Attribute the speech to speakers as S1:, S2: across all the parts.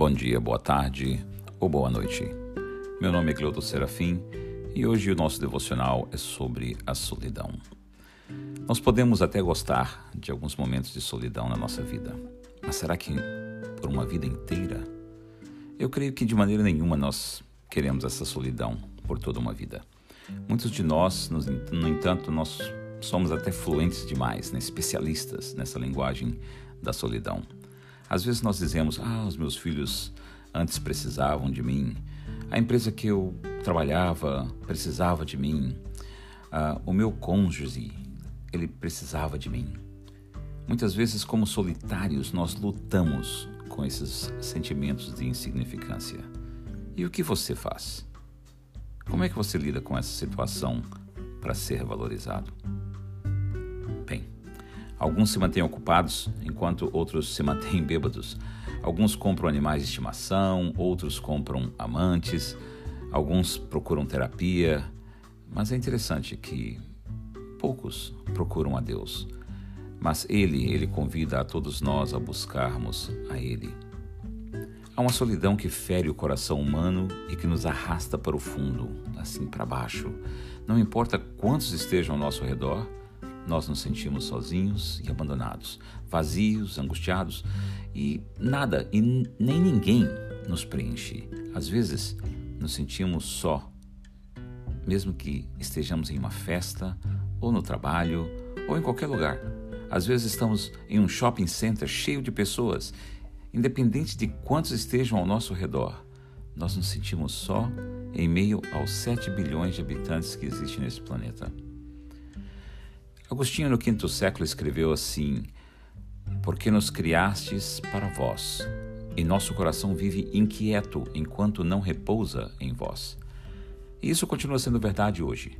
S1: Bom dia, boa tarde ou boa noite. Meu nome é Cleudo Serafim e hoje o nosso devocional é sobre a solidão. Nós podemos até gostar de alguns momentos de solidão na nossa vida, mas será que por uma vida inteira? Eu creio que de maneira nenhuma nós queremos essa solidão por toda uma vida. Muitos de nós, no entanto, nós somos até fluentes demais, né? especialistas nessa linguagem da solidão. Às vezes nós dizemos: Ah, os meus filhos antes precisavam de mim, a empresa que eu trabalhava precisava de mim, ah, o meu cônjuge, ele precisava de mim. Muitas vezes, como solitários, nós lutamos com esses sentimentos de insignificância. E o que você faz? Como é que você lida com essa situação para ser valorizado? Alguns se mantêm ocupados, enquanto outros se mantêm bêbados. Alguns compram animais de estimação, outros compram amantes, alguns procuram terapia. Mas é interessante que poucos procuram a Deus. Mas Ele, Ele convida a todos nós a buscarmos a Ele. Há uma solidão que fere o coração humano e que nos arrasta para o fundo, assim para baixo. Não importa quantos estejam ao nosso redor, nós nos sentimos sozinhos e abandonados, vazios, angustiados e nada e nem ninguém nos preenche. Às vezes nos sentimos só, mesmo que estejamos em uma festa, ou no trabalho, ou em qualquer lugar. Às vezes estamos em um shopping center cheio de pessoas, independente de quantos estejam ao nosso redor. Nós nos sentimos só em meio aos 7 bilhões de habitantes que existem nesse planeta. Agostinho, no quinto século, escreveu assim: Porque nos criastes para vós, e nosso coração vive inquieto enquanto não repousa em vós. E isso continua sendo verdade hoje.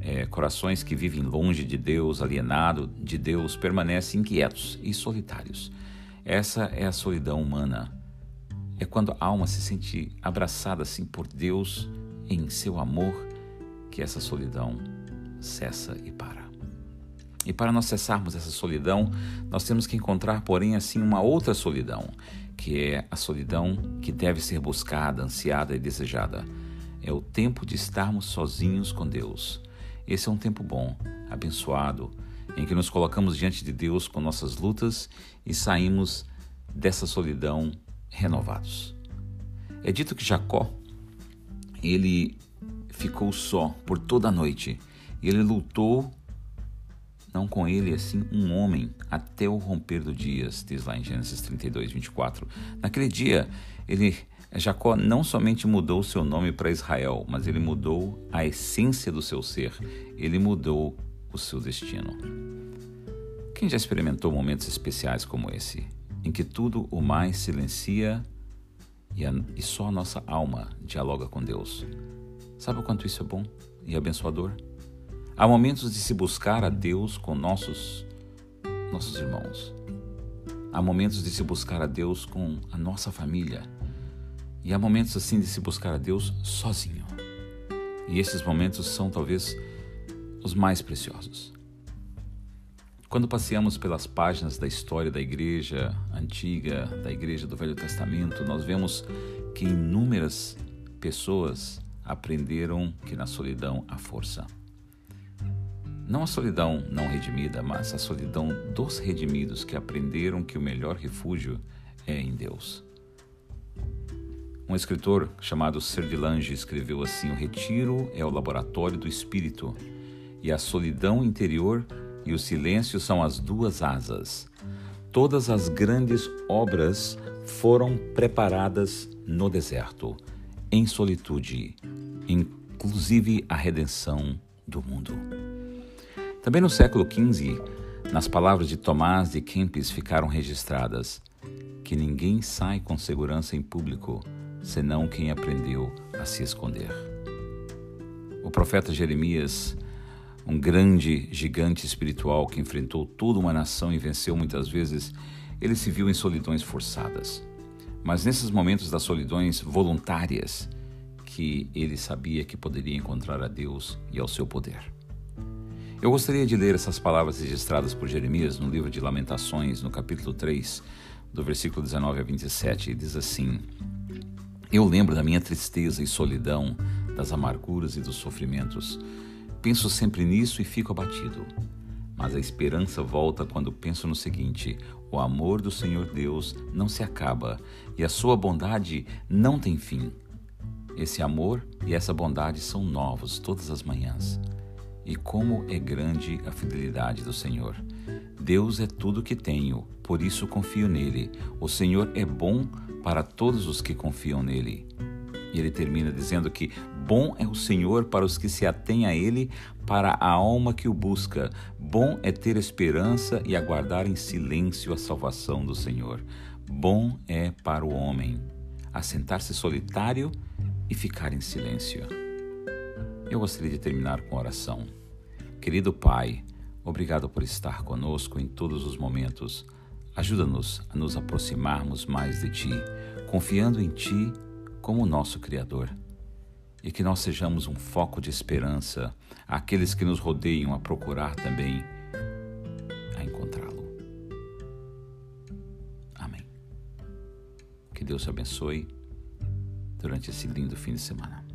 S1: É, corações que vivem longe de Deus, alienado de Deus, permanecem inquietos e solitários. Essa é a solidão humana. É quando a alma se sente abraçada assim por Deus em seu amor que essa solidão cessa e para. E para nós cessarmos essa solidão, nós temos que encontrar, porém, assim, uma outra solidão, que é a solidão que deve ser buscada, ansiada e desejada. É o tempo de estarmos sozinhos com Deus. Esse é um tempo bom, abençoado, em que nos colocamos diante de Deus com nossas lutas e saímos dessa solidão renovados. É dito que Jacó, ele ficou só por toda a noite. Ele lutou não com ele assim um homem até o romper do dias, diz lá em Gênesis 32, 24. Naquele dia, ele Jacó não somente mudou seu nome para Israel, mas ele mudou a essência do seu ser, ele mudou o seu destino. Quem já experimentou momentos especiais como esse, em que tudo o mais silencia e, a, e só a nossa alma dialoga com Deus? Sabe o quanto isso é bom e abençoador? Há momentos de se buscar a Deus com nossos nossos irmãos. Há momentos de se buscar a Deus com a nossa família. E há momentos assim de se buscar a Deus sozinho. E esses momentos são talvez os mais preciosos. Quando passeamos pelas páginas da história da igreja antiga, da igreja do Velho Testamento, nós vemos que inúmeras pessoas aprenderam que na solidão há força. Não a solidão não redimida, mas a solidão dos redimidos que aprenderam que o melhor refúgio é em Deus. Um escritor chamado Serdilange escreveu assim: O retiro é o laboratório do espírito, e a solidão interior e o silêncio são as duas asas. Todas as grandes obras foram preparadas no deserto, em solitude, inclusive a redenção do mundo. Também no século XV, nas palavras de Tomás de Kempis ficaram registradas que ninguém sai com segurança em público senão quem aprendeu a se esconder. O profeta Jeremias, um grande gigante espiritual que enfrentou toda uma nação e venceu muitas vezes, ele se viu em solidões forçadas. Mas nesses momentos das solidões voluntárias, que ele sabia que poderia encontrar a Deus e ao seu poder. Eu gostaria de ler essas palavras registradas por Jeremias no livro de Lamentações, no capítulo 3, do versículo 19 a 27, e diz assim: Eu lembro da minha tristeza e solidão, das amarguras e dos sofrimentos. Penso sempre nisso e fico abatido. Mas a esperança volta quando penso no seguinte: o amor do Senhor Deus não se acaba e a sua bondade não tem fim. Esse amor e essa bondade são novos todas as manhãs. E como é grande a fidelidade do Senhor. Deus é tudo que tenho, por isso confio nele. O Senhor é bom para todos os que confiam nele. E ele termina dizendo que bom é o Senhor para os que se atêm a ele, para a alma que o busca. Bom é ter esperança e aguardar em silêncio a salvação do Senhor. Bom é para o homem assentar-se solitário e ficar em silêncio. Eu gostaria de terminar com oração. Querido Pai, obrigado por estar conosco em todos os momentos. Ajuda-nos a nos aproximarmos mais de Ti, confiando em Ti como nosso Criador. E que nós sejamos um foco de esperança àqueles que nos rodeiam a procurar também a encontrá-lo. Amém. Que Deus te abençoe durante esse lindo fim de semana.